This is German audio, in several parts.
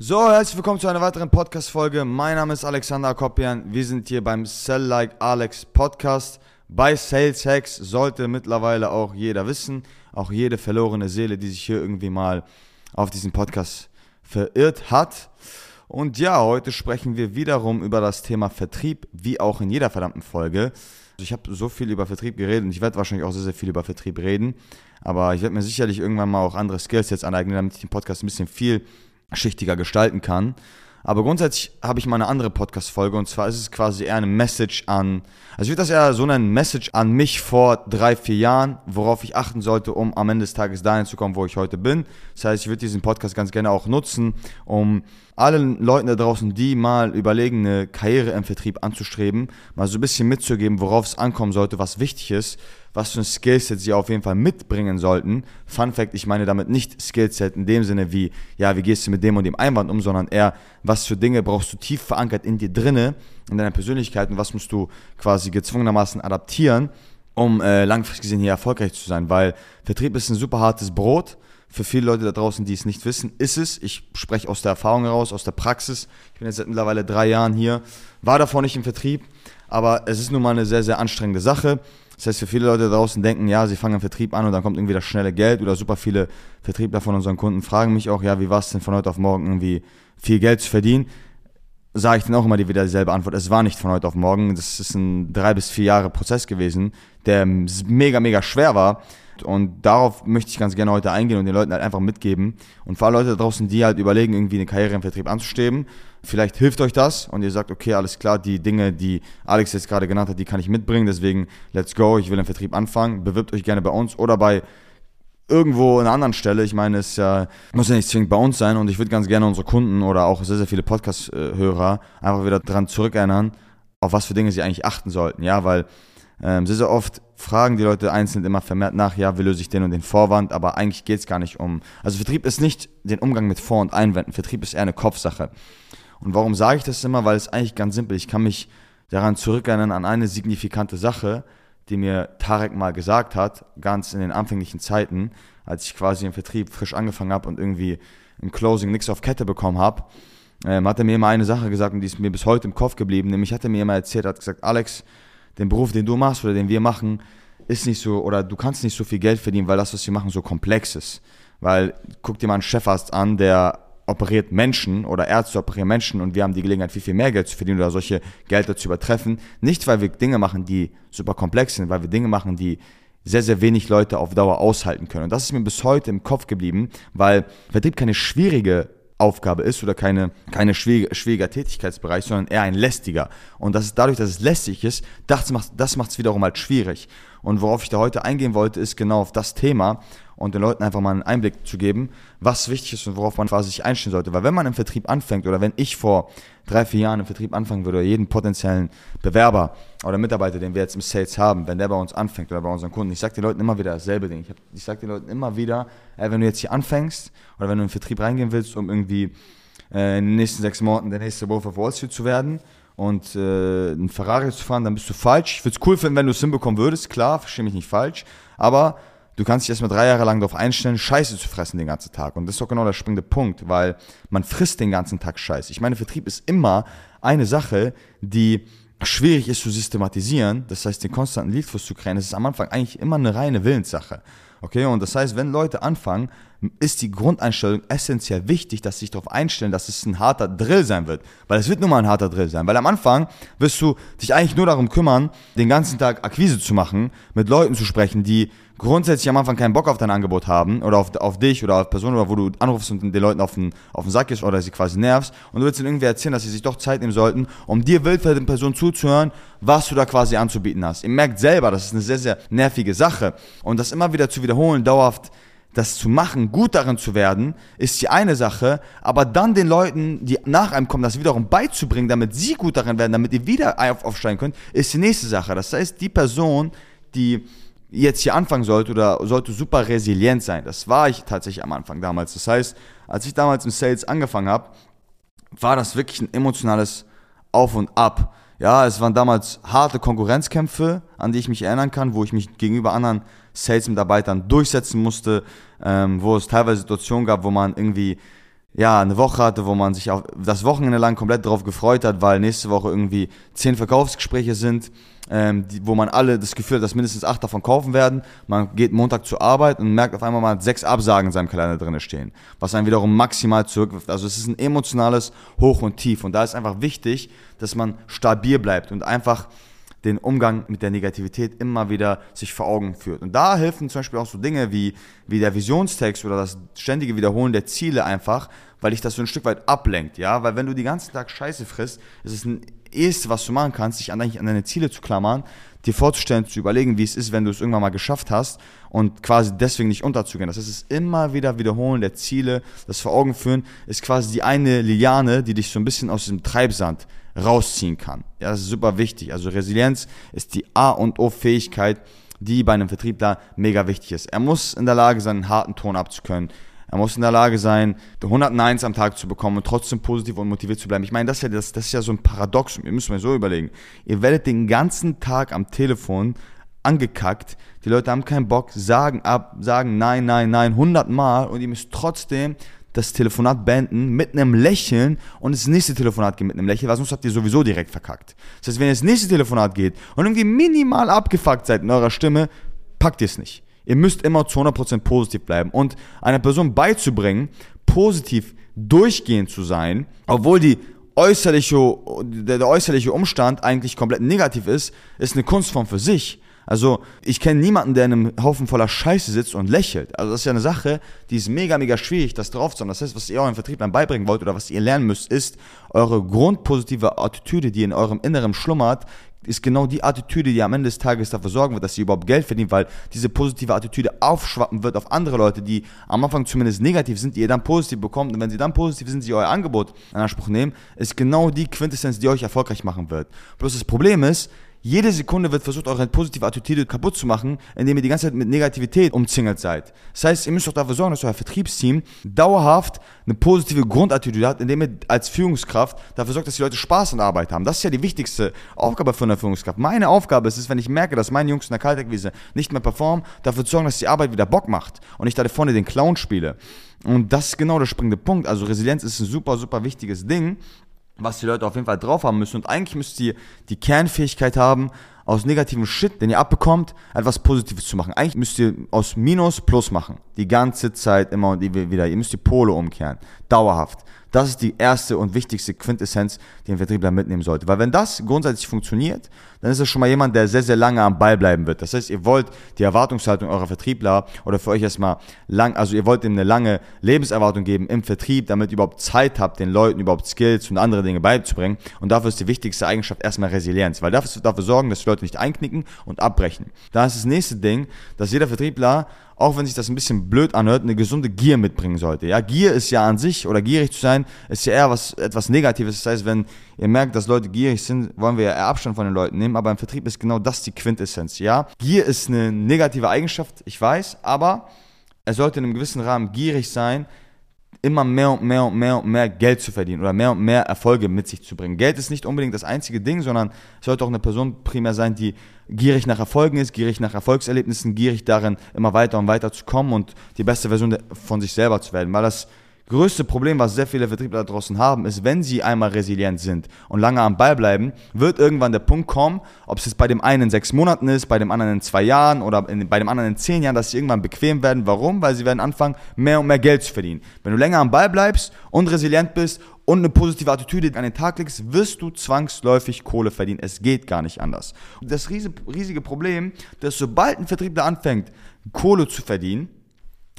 So, herzlich willkommen zu einer weiteren Podcast-Folge. Mein Name ist Alexander Kopian. Wir sind hier beim Sell Like Alex Podcast. Bei Sales Hacks sollte mittlerweile auch jeder wissen, auch jede verlorene Seele, die sich hier irgendwie mal auf diesen Podcast verirrt hat. Und ja, heute sprechen wir wiederum über das Thema Vertrieb, wie auch in jeder verdammten Folge. Also ich habe so viel über Vertrieb geredet und ich werde wahrscheinlich auch sehr, sehr viel über Vertrieb reden. Aber ich werde mir sicherlich irgendwann mal auch andere Skills jetzt aneignen, damit ich den Podcast ein bisschen viel schichtiger gestalten kann. Aber grundsätzlich habe ich mal eine andere Podcast-Folge und zwar ist es quasi eher eine Message an, also ich würde das eher so nennen, Message an mich vor drei, vier Jahren, worauf ich achten sollte, um am Ende des Tages dahin zu kommen, wo ich heute bin. Das heißt, ich würde diesen Podcast ganz gerne auch nutzen, um allen Leuten da draußen, die mal überlegen, eine Karriere im Vertrieb anzustreben, mal so ein bisschen mitzugeben, worauf es ankommen sollte, was wichtig ist, was für ein Skillset sie auf jeden Fall mitbringen sollten. Fun Fact, ich meine damit nicht Skillset in dem Sinne wie, ja, wie gehst du mit dem und dem Einwand um, sondern eher, was für Dinge brauchst du tief verankert in dir drinne, in deiner Persönlichkeit und was musst du quasi gezwungenermaßen adaptieren, um äh, langfristig gesehen hier erfolgreich zu sein, weil Vertrieb ist ein super hartes Brot für viele Leute da draußen, die es nicht wissen, ist es. Ich spreche aus der Erfahrung heraus, aus der Praxis. Ich bin jetzt seit mittlerweile drei Jahren hier, war davor nicht im Vertrieb, aber es ist nun mal eine sehr, sehr anstrengende Sache. Das heißt, für viele Leute da draußen denken, ja, sie fangen im Vertrieb an und dann kommt irgendwie das schnelle Geld oder super viele Vertriebler von unseren Kunden fragen mich auch, ja, wie war es denn von heute auf morgen irgendwie viel Geld zu verdienen? Sage ich dann auch immer wieder dieselbe Antwort. Es war nicht von heute auf morgen. Das ist ein drei bis vier Jahre Prozess gewesen, der mega, mega schwer war. Und darauf möchte ich ganz gerne heute eingehen und den Leuten halt einfach mitgeben. Und für alle Leute da draußen, die halt überlegen, irgendwie eine Karriere im Vertrieb anzustreben, vielleicht hilft euch das und ihr sagt, okay, alles klar, die Dinge, die Alex jetzt gerade genannt hat, die kann ich mitbringen, deswegen let's go, ich will im Vertrieb anfangen. Bewirbt euch gerne bei uns oder bei irgendwo an einer anderen Stelle. Ich meine, es ja, muss ja nicht zwingend bei uns sein und ich würde ganz gerne unsere Kunden oder auch sehr, sehr viele Podcast-Hörer einfach wieder daran zurückerinnern, auf was für Dinge sie eigentlich achten sollten. Ja, weil ähm, sehr, sehr oft fragen die Leute einzeln immer vermehrt nach, ja, wie löse ich den und den Vorwand, aber eigentlich geht es gar nicht um. Also Vertrieb ist nicht den Umgang mit Vor- und Einwänden. Vertrieb ist eher eine Kopfsache. Und warum sage ich das immer? Weil es eigentlich ganz simpel. Ich kann mich daran zurückerinnern an eine signifikante Sache, die mir Tarek mal gesagt hat, ganz in den anfänglichen Zeiten, als ich quasi im Vertrieb frisch angefangen habe und irgendwie im Closing nichts auf Kette bekommen habe, ähm, hat er mir immer eine Sache gesagt und die ist mir bis heute im Kopf geblieben. Nämlich hat er mir immer erzählt, hat gesagt, Alex, den Beruf, den du machst oder den wir machen, ist nicht so, oder du kannst nicht so viel Geld verdienen, weil das, was wir machen, so komplex ist. Weil, guck dir mal einen Chefarzt an, der operiert Menschen oder Ärzte operieren Menschen und wir haben die Gelegenheit, viel, viel mehr Geld zu verdienen oder solche Gelder zu übertreffen. Nicht, weil wir Dinge machen, die super komplex sind, weil wir Dinge machen, die sehr, sehr wenig Leute auf Dauer aushalten können. Und das ist mir bis heute im Kopf geblieben, weil Vertrieb keine schwierige Aufgabe ist oder keine, keine schwieriger, schwieriger Tätigkeitsbereich, sondern eher ein lästiger. Und das ist dadurch, dass es lästig ist, das macht das macht's wiederum halt schwierig. Und worauf ich da heute eingehen wollte, ist genau auf das Thema und den Leuten einfach mal einen Einblick zu geben, was wichtig ist und worauf man quasi sich einstellen sollte. Weil wenn man im Vertrieb anfängt oder wenn ich vor drei, vier Jahren im Vertrieb anfangen würde oder jeden potenziellen Bewerber oder Mitarbeiter, den wir jetzt im Sales haben, wenn der bei uns anfängt oder bei unseren Kunden, ich sage den Leuten immer wieder dasselbe Ding. Ich, ich sage den Leuten immer wieder, ey, wenn du jetzt hier anfängst oder wenn du in den Vertrieb reingehen willst, um irgendwie äh, in den nächsten sechs Monaten der nächste Wolf of Wall Street zu werden und äh, einen Ferrari zu fahren, dann bist du falsch. Ich würde es cool finden, wenn du es hinbekommen würdest, klar, verstehe mich nicht falsch, aber Du kannst dich erstmal drei Jahre lang darauf einstellen, Scheiße zu fressen den ganzen Tag. Und das ist doch genau der springende Punkt, weil man frisst den ganzen Tag Scheiße. Ich meine, Vertrieb ist immer eine Sache, die schwierig ist zu systematisieren. Das heißt, den konstanten Leadfluss zu kreieren, das ist am Anfang eigentlich immer eine reine Willenssache. Okay, und das heißt, wenn Leute anfangen, ist die Grundeinstellung essentiell wichtig, dass sie sich darauf einstellen, dass es ein harter Drill sein wird. Weil es wird nun mal ein harter Drill sein. Weil am Anfang wirst du dich eigentlich nur darum kümmern, den ganzen Tag Akquise zu machen, mit Leuten zu sprechen, die grundsätzlich am Anfang keinen Bock auf dein Angebot haben oder auf, auf dich oder auf Personen, oder wo du anrufst und den Leuten auf den, auf den Sack gehst oder sie quasi nervst und du willst ihnen irgendwie erzählen, dass sie sich doch Zeit nehmen sollten, um dir wildfremden Person zuzuhören, was du da quasi anzubieten hast. Ihr merkt selber, das ist eine sehr, sehr nervige Sache und das immer wieder zu wiederholen, dauerhaft das zu machen, gut darin zu werden, ist die eine Sache, aber dann den Leuten, die nach einem kommen, das wiederum beizubringen, damit sie gut darin werden, damit ihr wieder auf, aufsteigen könnt, ist die nächste Sache. Das heißt, die Person, die jetzt hier anfangen sollte oder sollte super resilient sein. Das war ich tatsächlich am Anfang damals. Das heißt, als ich damals im Sales angefangen habe, war das wirklich ein emotionales Auf und Ab. Ja, es waren damals harte Konkurrenzkämpfe, an die ich mich erinnern kann, wo ich mich gegenüber anderen Sales-Mitarbeitern durchsetzen musste, ähm, wo es teilweise Situationen gab, wo man irgendwie ja, eine Woche hatte, wo man sich auch das Wochenende lang komplett darauf gefreut hat, weil nächste Woche irgendwie zehn Verkaufsgespräche sind, ähm, die, wo man alle das Gefühl hat, dass mindestens acht davon kaufen werden. Man geht Montag zur Arbeit und merkt auf einmal mal sechs Absagen in seinem Kalender drin stehen, was einen wiederum maximal zurückwirft. Also es ist ein emotionales Hoch und Tief und da ist einfach wichtig, dass man stabil bleibt und einfach den Umgang mit der Negativität immer wieder sich vor Augen führt. Und da helfen zum Beispiel auch so Dinge wie, wie der Visionstext oder das ständige Wiederholen der Ziele einfach, weil dich das so ein Stück weit ablenkt, ja, weil wenn du die ganzen Tag Scheiße frisst, ist es ein Erste, was du machen kannst, dich an, an deine Ziele zu klammern, dir vorzustellen, zu überlegen, wie es ist, wenn du es irgendwann mal geschafft hast und quasi deswegen nicht unterzugehen. Das heißt, es ist immer wieder Wiederholen der Ziele, das vor Augen führen, ist quasi die eine Liane, die dich so ein bisschen aus diesem Treibsand rausziehen kann. Ja, das ist super wichtig. Also Resilienz ist die A und O Fähigkeit, die bei einem Vertriebler mega wichtig ist. Er muss in der Lage sein, einen harten Ton abzukönnen. Er muss in der Lage sein, 100 Neins am Tag zu bekommen und trotzdem positiv und motiviert zu bleiben. Ich meine, das ist ja, das, das ist ja so ein Paradox. Ihr müsst mal so überlegen. Ihr werdet den ganzen Tag am Telefon angekackt. Die Leute haben keinen Bock, sagen ab, sagen nein, nein, nein, 100 Mal und ihr müsst trotzdem das Telefonat beenden mit einem Lächeln und das nächste Telefonat geht mit einem Lächeln, weil sonst habt ihr sowieso direkt verkackt. Das heißt, wenn ihr das nächste Telefonat geht und irgendwie minimal abgefuckt seid in eurer Stimme, packt ihr es nicht. Ihr müsst immer zu 100% positiv bleiben und einer Person beizubringen, positiv durchgehend zu sein, obwohl die äußerliche, der, der äußerliche Umstand eigentlich komplett negativ ist, ist eine Kunstform für sich. Also ich kenne niemanden, der in einem Haufen voller Scheiße sitzt und lächelt. Also das ist ja eine Sache, die ist mega, mega schwierig, das drauf zu haben. Das heißt, was ihr eurem Vertrieblern beibringen wollt oder was ihr lernen müsst, ist eure grundpositive Attitüde, die in eurem Inneren schlummert, ist genau die Attitüde, die am Ende des Tages dafür sorgen wird, dass ihr überhaupt Geld verdient, weil diese positive Attitüde aufschwappen wird auf andere Leute, die am Anfang zumindest negativ sind, die ihr dann positiv bekommt. Und wenn sie dann positiv sind, sie euer Angebot in Anspruch nehmen, ist genau die Quintessenz, die euch erfolgreich machen wird. Bloß das Problem ist, jede Sekunde wird versucht, eure positive Attitüde kaputt zu machen, indem ihr die ganze Zeit mit Negativität umzingelt seid. Das heißt, ihr müsst auch dafür sorgen, dass euer Vertriebsteam dauerhaft eine positive Grundattitüde hat, indem ihr als Führungskraft dafür sorgt, dass die Leute Spaß an der Arbeit haben. Das ist ja die wichtigste Aufgabe von einer Führungskraft. Meine Aufgabe ist es, wenn ich merke, dass meine Jungs in der Kaltakquise nicht mehr performen, dafür zu sorgen, dass die Arbeit wieder Bock macht und ich da vorne den Clown spiele. Und das ist genau der springende Punkt. Also Resilienz ist ein super, super wichtiges Ding was die Leute auf jeden Fall drauf haben müssen. Und eigentlich müsst ihr die Kernfähigkeit haben, aus negativem Shit, den ihr abbekommt, etwas Positives zu machen. Eigentlich müsst ihr aus Minus Plus machen. Die ganze Zeit immer und wieder. Ihr müsst die Pole umkehren. Dauerhaft. Das ist die erste und wichtigste Quintessenz, die ein Vertriebler mitnehmen sollte. Weil wenn das grundsätzlich funktioniert, dann ist es schon mal jemand, der sehr, sehr lange am Ball bleiben wird. Das heißt, ihr wollt die Erwartungshaltung eurer Vertriebler oder für euch erstmal lang, also ihr wollt ihm eine lange Lebenserwartung geben im Vertrieb, damit ihr überhaupt Zeit habt, den Leuten überhaupt Skills und andere Dinge beizubringen. Und dafür ist die wichtigste Eigenschaft erstmal Resilienz, weil dafür, dafür sorgen, dass die Leute nicht einknicken und abbrechen. Da ist das nächste Ding, dass jeder Vertriebler auch wenn sich das ein bisschen blöd anhört, eine gesunde Gier mitbringen sollte. Ja, Gier ist ja an sich oder gierig zu sein, ist ja eher was etwas Negatives. Das heißt, wenn ihr merkt, dass Leute gierig sind, wollen wir ja eher Abstand von den Leuten nehmen. Aber im Vertrieb ist genau das die Quintessenz. Ja, Gier ist eine negative Eigenschaft, ich weiß, aber er sollte in einem gewissen Rahmen gierig sein, immer mehr und mehr und mehr und mehr Geld zu verdienen oder mehr und mehr Erfolge mit sich zu bringen. Geld ist nicht unbedingt das einzige Ding, sondern es sollte auch eine Person primär sein, die gierig nach Erfolgen ist, gierig nach Erfolgserlebnissen, gierig darin, immer weiter und weiter zu kommen und die beste Version von sich selber zu werden, weil das größte Problem, was sehr viele Vertriebler draußen haben, ist, wenn sie einmal resilient sind und lange am Ball bleiben, wird irgendwann der Punkt kommen, ob es jetzt bei dem einen in sechs Monaten ist, bei dem anderen in zwei Jahren oder in, bei dem anderen in zehn Jahren, dass sie irgendwann bequem werden. Warum? Weil sie werden anfangen, mehr und mehr Geld zu verdienen. Wenn du länger am Ball bleibst und resilient bist und eine positive Attitüde an den Tag legst, wirst du zwangsläufig Kohle verdienen. Es geht gar nicht anders. Und das riesige Problem, dass sobald ein Vertriebler anfängt, Kohle zu verdienen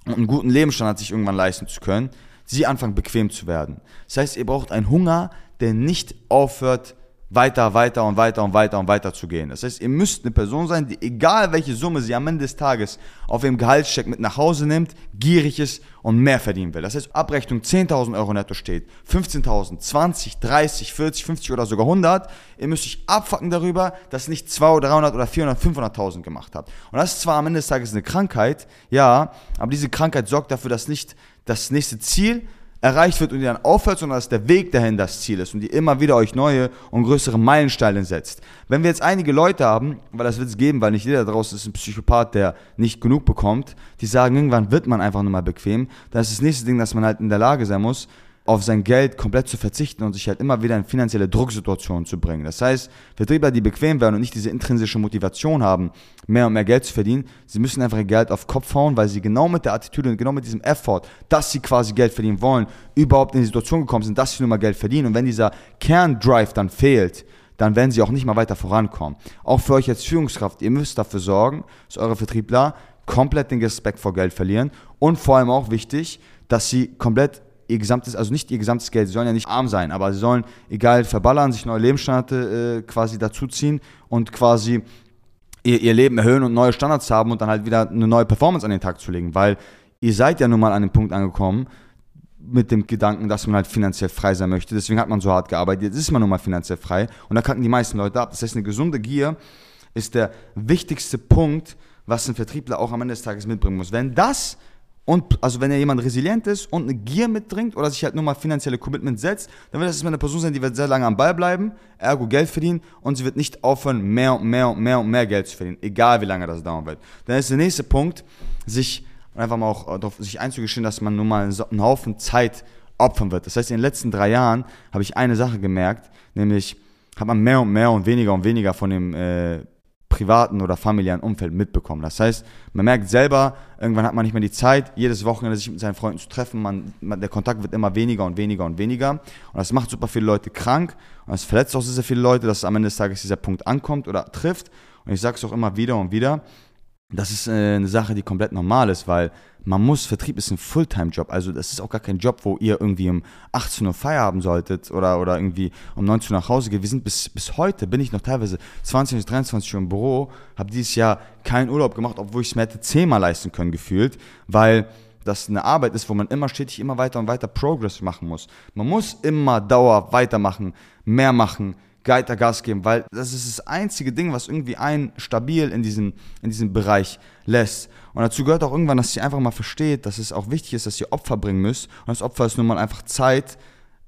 und einen guten Lebensstandard sich irgendwann leisten zu können, sie anfangen bequem zu werden. Das heißt, ihr braucht einen Hunger, der nicht aufhört, weiter, weiter und weiter und weiter und weiter zu gehen. Das heißt, ihr müsst eine Person sein, die egal welche Summe sie am Ende des Tages auf ihrem Gehaltscheck mit nach Hause nimmt, gierig ist und mehr verdienen will. Das heißt, Abrechnung 10.000 Euro netto steht, 15.000, 20, 30, 40, 50 oder sogar 100. Ihr müsst euch abfacken darüber, dass nicht 200, 300 oder 400, 500.000 gemacht habt. Und das ist zwar am Ende des Tages eine Krankheit, ja, aber diese Krankheit sorgt dafür, dass nicht das nächste Ziel erreicht wird und ihr dann aufhört, sondern dass der Weg dahin das Ziel ist und ihr immer wieder euch neue und größere Meilensteine setzt. Wenn wir jetzt einige Leute haben, weil das wird es geben, weil nicht jeder draußen ist ein Psychopath, der nicht genug bekommt, die sagen, irgendwann wird man einfach nur mal bequem, dann ist das nächste Ding, dass man halt in der Lage sein muss, auf sein Geld komplett zu verzichten und sich halt immer wieder in finanzielle Drucksituationen zu bringen. Das heißt, Vertriebler, die bequem werden und nicht diese intrinsische Motivation haben, mehr und mehr Geld zu verdienen, sie müssen einfach ihr Geld auf Kopf hauen, weil sie genau mit der Attitüde und genau mit diesem Effort, dass sie quasi Geld verdienen wollen, überhaupt in die Situation gekommen sind, dass sie nur mal Geld verdienen. Und wenn dieser Kerndrive dann fehlt, dann werden sie auch nicht mal weiter vorankommen. Auch für euch als Führungskraft, ihr müsst dafür sorgen, dass eure Vertriebler komplett den Respekt vor Geld verlieren und vor allem auch wichtig, dass sie komplett ihr gesamtes, also nicht ihr gesamtes Geld, sie sollen ja nicht arm sein, aber sie sollen, egal, verballern, sich neue Lebensstandards äh, quasi dazuziehen und quasi ihr, ihr Leben erhöhen und neue Standards haben und dann halt wieder eine neue Performance an den Tag zu legen, weil ihr seid ja nun mal an dem Punkt angekommen, mit dem Gedanken, dass man halt finanziell frei sein möchte. Deswegen hat man so hart gearbeitet. Jetzt ist man nun mal finanziell frei und da kacken die meisten Leute ab. Das heißt, eine gesunde Gier ist der wichtigste Punkt, was ein Vertriebler auch am Ende des Tages mitbringen muss. Wenn das und also wenn er jemand resilient ist und eine Gier mitbringt oder sich halt nur mal finanzielle Commitment setzt, dann wird das eine Person sein, die wird sehr lange am Ball bleiben, ergo Geld verdienen und sie wird nicht aufhören, mehr und mehr und mehr und mehr Geld zu verdienen, egal wie lange das dauern wird. Dann ist der nächste Punkt, sich einfach mal auch darauf sich einzugestehen, dass man nun mal einen Haufen Zeit opfern wird. Das heißt, in den letzten drei Jahren habe ich eine Sache gemerkt, nämlich hat man mehr und mehr und weniger und weniger von dem äh, privaten oder familiären Umfeld mitbekommen. Das heißt, man merkt selber, irgendwann hat man nicht mehr die Zeit, jedes Wochenende sich mit seinen Freunden zu treffen. Man, man, der Kontakt wird immer weniger und weniger und weniger. Und das macht super viele Leute krank. Und das verletzt auch sehr, sehr viele Leute, dass am Ende des Tages dieser Punkt ankommt oder trifft. Und ich sage es auch immer wieder und wieder. Das ist äh, eine Sache, die komplett normal ist, weil man muss, Vertrieb ist ein Fulltime-Job. Also das ist auch gar kein Job, wo ihr irgendwie um 18 Uhr Feierabend solltet oder, oder irgendwie um 19 Uhr nach Hause geht. Wir sind bis, bis heute, bin ich noch teilweise 20 bis 23 Uhr im Büro, habe dieses Jahr keinen Urlaub gemacht, obwohl ich es mir hätte zehnmal leisten können gefühlt, weil das eine Arbeit ist, wo man immer stetig immer weiter und weiter Progress machen muss. Man muss immer Dauer weitermachen, mehr machen, weiter Gas geben, weil das ist das einzige Ding, was irgendwie einen stabil in diesem, in diesem Bereich lässt. Und dazu gehört auch irgendwann, dass ihr einfach mal versteht, dass es auch wichtig ist, dass ihr Opfer bringen müsst. Und das Opfer ist nun mal einfach Zeit,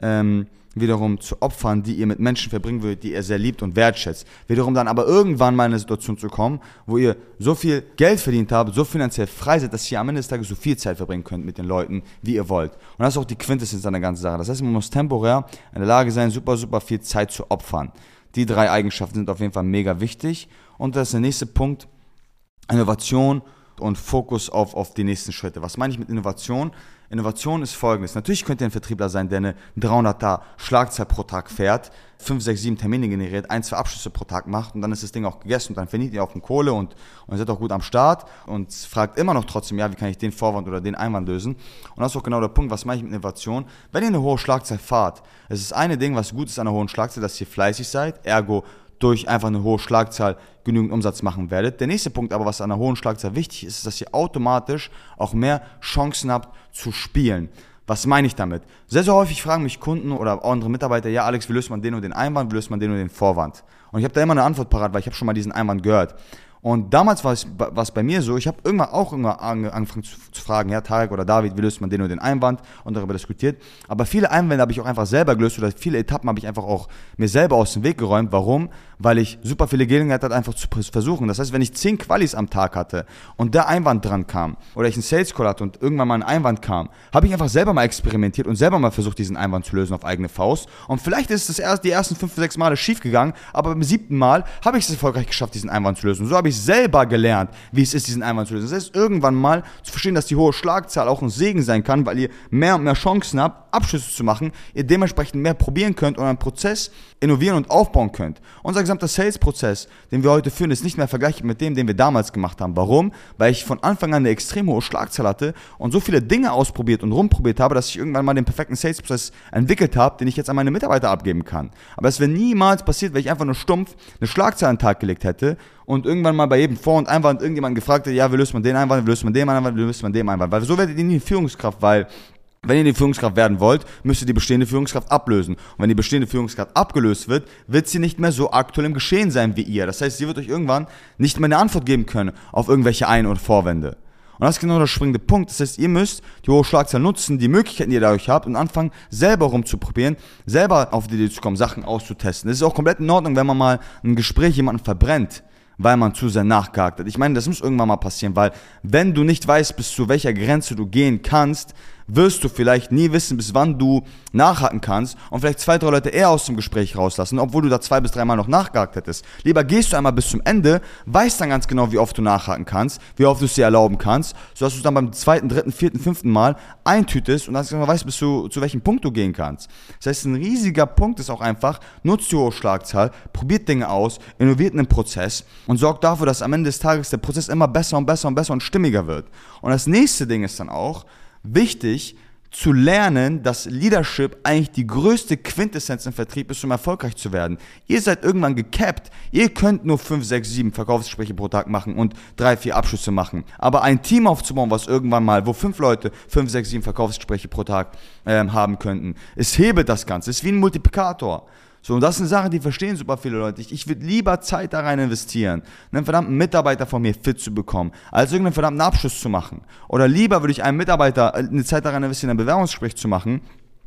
ähm, wiederum zu Opfern, die ihr mit Menschen verbringen würdet, die ihr sehr liebt und wertschätzt. Wiederum dann aber irgendwann mal in eine Situation zu kommen, wo ihr so viel Geld verdient habt, so finanziell frei seid, dass ihr am Ende des Tages so viel Zeit verbringen könnt mit den Leuten, wie ihr wollt. Und das ist auch die Quintessenz an der ganzen Sache. Das heißt, man muss temporär in der Lage sein, super, super viel Zeit zu opfern. Die drei Eigenschaften sind auf jeden Fall mega wichtig. Und das ist der nächste Punkt, Innovation und Fokus auf, auf die nächsten Schritte. Was meine ich mit Innovation? Innovation ist folgendes. Natürlich könnt ihr ein Vertriebler sein, der eine 300er Schlagzeit pro Tag fährt, 5, 6, 7 Termine generiert, ein, zwei Abschlüsse pro Tag macht und dann ist das Ding auch gegessen und dann verdient ihr auch eine Kohle und, und seid auch gut am Start und fragt immer noch trotzdem, ja, wie kann ich den Vorwand oder den Einwand lösen? Und das ist auch genau der Punkt, was meine ich mit Innovation? Wenn ihr eine hohe Schlagzeit fahrt, es ist eine Ding, was gut ist an einer hohen Schlagzeit, dass ihr fleißig seid, ergo durch einfach eine hohe Schlagzahl genügend Umsatz machen werdet. Der nächste Punkt aber, was an einer hohen Schlagzahl wichtig ist, ist, dass ihr automatisch auch mehr Chancen habt zu spielen. Was meine ich damit? Sehr, sehr häufig fragen mich Kunden oder andere Mitarbeiter, ja Alex, wie löst man den und den Einwand, wie löst man den und den Vorwand? Und ich habe da immer eine Antwort parat, weil ich habe schon mal diesen Einwand gehört. Und damals war es bei mir so, ich habe irgendwann auch irgendwann angefangen zu, zu, fragen, ja, Tarek oder David, wie löst man den oder den Einwand und darüber diskutiert. Aber viele Einwände habe ich auch einfach selber gelöst oder viele Etappen habe ich einfach auch mir selber aus dem Weg geräumt. Warum? Weil ich super viele Gelegenheiten hatte, einfach zu versuchen. Das heißt, wenn ich zehn Qualis am Tag hatte und der Einwand dran kam oder ich einen Sales Call hatte und irgendwann mal ein Einwand kam, habe ich einfach selber mal experimentiert und selber mal versucht, diesen Einwand zu lösen auf eigene Faust. Und vielleicht ist es erst die ersten fünf, sechs Male schief gegangen, aber beim siebten Mal habe ich es erfolgreich geschafft, diesen Einwand zu lösen. Und so habe ich selber gelernt, wie es ist, diesen Einwand zu lösen. Das heißt, irgendwann mal zu verstehen, dass die hohe Schlagzahl auch ein Segen sein kann, weil ihr mehr und mehr Chancen habt, Abschlüsse zu machen, ihr dementsprechend mehr probieren könnt und einen Prozess innovieren und aufbauen könnt. Unser gesamter Sales-Prozess, den wir heute führen, ist nicht mehr vergleichbar mit dem, den wir damals gemacht haben. Warum? Weil ich von Anfang an eine extrem hohe Schlagzahl hatte und so viele Dinge ausprobiert und rumprobiert habe, dass ich irgendwann mal den perfekten Sales-Prozess entwickelt habe, den ich jetzt an meine Mitarbeiter abgeben kann. Aber es wäre niemals passiert, wenn ich einfach nur stumpf eine Schlagzahl an den Tag gelegt hätte und irgendwann mal bei jedem Vor- und Einwand irgendjemand gefragt hat, ja, wie löst man den Einwand, wie löst man den Einwand, wie löst man den Einwand. Weil so werdet ihr nie Führungskraft, weil wenn ihr die Führungskraft werden wollt, müsst ihr die bestehende Führungskraft ablösen. Und wenn die bestehende Führungskraft abgelöst wird, wird sie nicht mehr so aktuell im Geschehen sein wie ihr. Das heißt, sie wird euch irgendwann nicht mehr eine Antwort geben können auf irgendwelche Ein- oder Vorwände. Und das ist genau der springende Punkt. Das heißt, ihr müsst die hohe Schlagzahl nutzen, die Möglichkeiten, die ihr dadurch habt und anfangen, selber rumzuprobieren, selber auf die Idee zu kommen, Sachen auszutesten. Es ist auch komplett in Ordnung, wenn man mal ein Gespräch jemanden verbrennt weil man zu sehr nachgehakt hat. Ich meine, das muss irgendwann mal passieren, weil wenn du nicht weißt, bis zu welcher Grenze du gehen kannst, wirst du vielleicht nie wissen, bis wann du nachhaken kannst und vielleicht zwei, drei Leute eher aus dem Gespräch rauslassen, obwohl du da zwei bis dreimal noch nachgehakt hättest. Lieber gehst du einmal bis zum Ende, weißt dann ganz genau, wie oft du nachhaken kannst, wie oft du es dir erlauben kannst, sodass du es dann beim zweiten, dritten, vierten, fünften Mal eintütest und dann genau weißt, bis du, zu welchem Punkt du gehen kannst. Das heißt, ein riesiger Punkt ist auch einfach, nutzt die hohe Schlagzahl, probiert Dinge aus, innoviert einen Prozess und sorgt dafür, dass am Ende des Tages der Prozess immer besser und besser und besser und stimmiger wird. Und das nächste Ding ist dann auch, wichtig zu lernen, dass Leadership eigentlich die größte Quintessenz im Vertrieb ist, um erfolgreich zu werden. Ihr seid irgendwann gecapped. Ihr könnt nur 5, 6, 7 Verkaufsgespräche pro Tag machen und 3, 4 Abschlüsse machen. Aber ein Team aufzubauen, was irgendwann mal, wo 5 Leute 5, 6, 7 Verkaufsgespräche pro Tag ähm, haben könnten, es hebelt das Ganze. Es ist wie ein Multiplikator. So, und das sind Sachen, die verstehen super viele Leute. Ich, ich würde lieber Zeit da rein investieren, einen verdammten Mitarbeiter von mir fit zu bekommen, als irgendeinen verdammten Abschluss zu machen. Oder lieber würde ich einem Mitarbeiter äh, eine Zeit da rein investieren, ein Bewerbungsgespräch zu machen,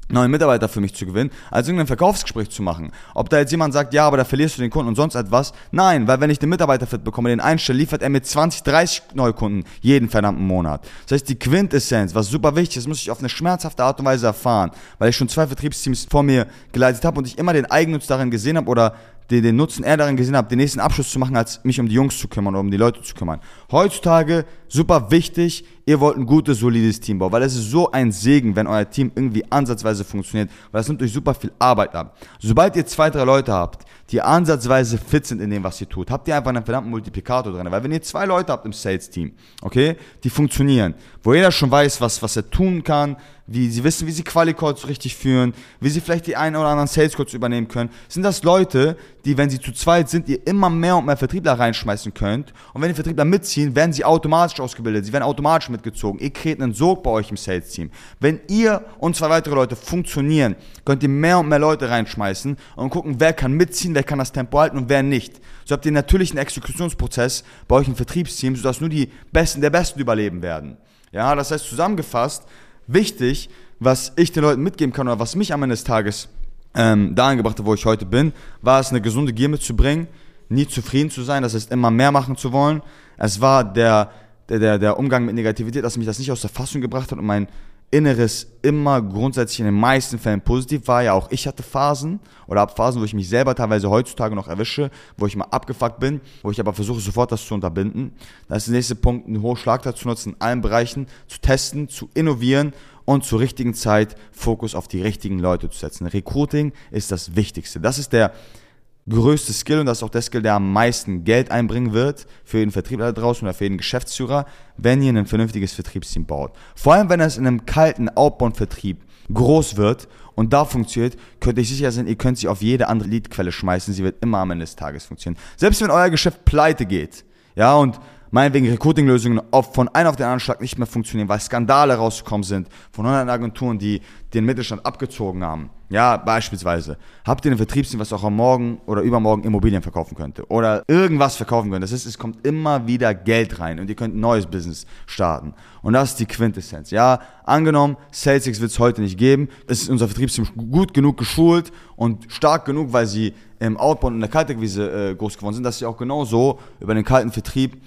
neue Mitarbeiter für mich zu gewinnen, als irgendein Verkaufsgespräch zu machen. Ob da jetzt jemand sagt, ja, aber da verlierst du den Kunden und sonst etwas. Nein, weil wenn ich den Mitarbeiter fit bekomme, den einstelle, liefert er mit 20, 30 Neukunden jeden verdammten Monat. Das heißt, die Quintessenz, was super wichtig ist, muss ich auf eine schmerzhafte Art und Weise erfahren, weil ich schon zwei Vertriebsteams vor mir geleitet habe und ich immer den Eigennutz darin gesehen habe oder den, den Nutzen eher darin gesehen habe, den nächsten Abschluss zu machen, als mich um die Jungs zu kümmern oder um die Leute zu kümmern. Heutzutage super wichtig, ihr wollt ein gutes, solides Team bauen, weil es ist so ein Segen, wenn euer Team irgendwie ansatzweise funktioniert, weil es nimmt euch super viel Arbeit ab. Sobald ihr zwei, drei Leute habt, die ansatzweise fit sind in dem, was ihr tut, habt ihr einfach einen verdammten Multiplikator drin. Weil wenn ihr zwei Leute habt im Sales-Team, okay, die funktionieren, wo jeder schon weiß, was, was er tun kann, wie sie wissen, wie sie Quali-Calls richtig führen, wie sie vielleicht die einen oder anderen Sales-Calls übernehmen können, sind das Leute, die, wenn sie zu zweit sind, ihr immer mehr und mehr Vertriebler reinschmeißen könnt. Und wenn die Vertriebler mitziehen, werden sie automatisch ausgebildet, sie werden automatisch mitgezogen. Ihr kreiert einen Sog bei euch im Sales-Team. Wenn ihr und zwei weitere Leute funktionieren, könnt ihr mehr und mehr Leute reinschmeißen und gucken, wer kann mitziehen, wer kann das Tempo halten und wer nicht. So habt ihr natürlich einen Exekutionsprozess bei euch im Vertriebsteam, sodass nur die Besten der Besten überleben werden. Ja, das heißt zusammengefasst, wichtig, was ich den Leuten mitgeben kann oder was mich am Ende des Tages ähm, dahin gebracht hat, wo ich heute bin, war es, eine gesunde Gier mitzubringen, nie zufrieden zu sein, das heißt immer mehr machen zu wollen. Es war der, der, der, der Umgang mit Negativität, dass mich das nicht aus der Fassung gebracht hat und mein Inneres immer grundsätzlich in den meisten Fällen positiv war. Ja, auch ich hatte Phasen oder habe Phasen, wo ich mich selber teilweise heutzutage noch erwische, wo ich mal abgefuckt bin, wo ich aber versuche sofort das zu unterbinden. Das ist der nächste Punkt, einen hohen Schlagzahl zu nutzen, in allen Bereichen zu testen, zu innovieren und zur richtigen Zeit Fokus auf die richtigen Leute zu setzen. Recruiting ist das Wichtigste. Das ist der größte Skill und das ist auch der Skill, der am meisten Geld einbringen wird für jeden Vertriebler draußen oder für jeden Geschäftsführer, wenn ihr ein vernünftiges Vertriebsteam baut. Vor allem, wenn es in einem kalten Outbound-Vertrieb groß wird und da funktioniert, könnt ihr sicher sein, ihr könnt sie auf jede andere Leadquelle schmeißen, sie wird immer am Ende des Tages funktionieren. Selbst wenn euer Geschäft pleite geht, ja, und meinetwegen Recruiting-Lösungen von einem auf den anderen Schlag nicht mehr funktionieren, weil Skandale rausgekommen sind von anderen Agenturen, die den Mittelstand abgezogen haben. Ja, beispielsweise. Habt ihr ein Vertriebsteam, was auch am Morgen oder übermorgen Immobilien verkaufen könnte oder irgendwas verkaufen könnte. Das ist, es kommt immer wieder Geld rein und ihr könnt ein neues Business starten. Und das ist die Quintessenz. Ja, angenommen, SalesX wird es heute nicht geben. Es ist unser Vertriebsteam gut genug geschult und stark genug, weil sie im Outbound und in der Kaltakquise äh, groß geworden sind, dass sie auch genauso über den kalten Vertrieb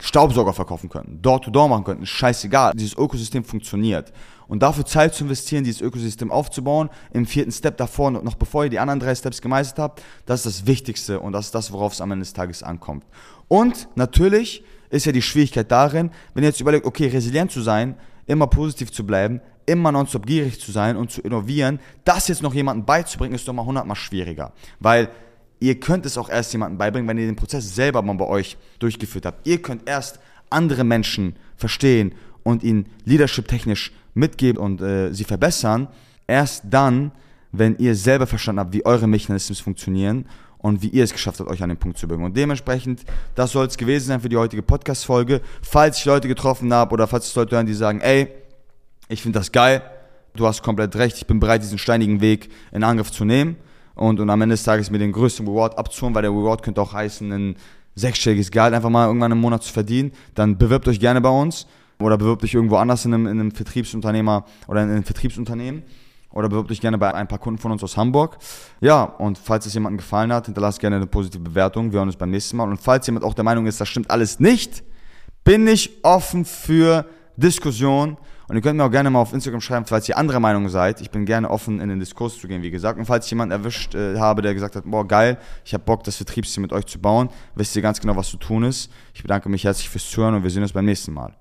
Staubsauger verkaufen könnten, Door-to-Door machen könnten, scheißegal. Dieses Ökosystem funktioniert. Und dafür Zeit zu investieren, dieses Ökosystem aufzubauen, im vierten Step davor, noch bevor ihr die anderen drei Steps gemeistert habt, das ist das Wichtigste und das ist das, worauf es am Ende des Tages ankommt. Und natürlich ist ja die Schwierigkeit darin, wenn ihr jetzt überlegt, okay, resilient zu sein, immer positiv zu bleiben, immer nonstop gierig zu sein und zu innovieren, das jetzt noch jemandem beizubringen, ist doch mal hundertmal schwieriger. Weil Ihr könnt es auch erst jemandem beibringen, wenn ihr den Prozess selber mal bei euch durchgeführt habt. Ihr könnt erst andere Menschen verstehen und ihnen leadership-technisch mitgeben und äh, sie verbessern. Erst dann, wenn ihr selber verstanden habt, wie eure Mechanismen funktionieren und wie ihr es geschafft habt, euch an den Punkt zu bringen. Und dementsprechend, das soll es gewesen sein für die heutige Podcast-Folge. Falls ich Leute getroffen habe oder falls es Leute hören, die sagen, ey, ich finde das geil, du hast komplett recht, ich bin bereit, diesen steinigen Weg in Angriff zu nehmen und, und am Ende des Tages mir den größten Reward abzuholen, weil der Reward könnte auch heißen, ein sechsstelliges Gehalt einfach mal irgendwann im Monat zu verdienen, dann bewirbt euch gerne bei uns oder bewirbt euch irgendwo anders in einem, in einem Vertriebsunternehmer oder in einem Vertriebsunternehmen oder bewirbt euch gerne bei ein paar Kunden von uns aus Hamburg. Ja, und falls es jemandem gefallen hat, hinterlasst gerne eine positive Bewertung. Wir hören uns beim nächsten Mal. Und falls jemand auch der Meinung ist, das stimmt alles nicht, bin ich offen für Diskussion Und ihr könnt mir auch gerne mal auf Instagram schreiben, falls ihr anderer Meinung seid. Ich bin gerne offen, in den Diskurs zu gehen, wie gesagt. Und falls ich jemanden erwischt äh, habe, der gesagt hat, boah, geil, ich habe Bock, das Vertriebsteam mit euch zu bauen, wisst ihr ganz genau, was zu tun ist. Ich bedanke mich herzlich fürs Zuhören und wir sehen uns beim nächsten Mal.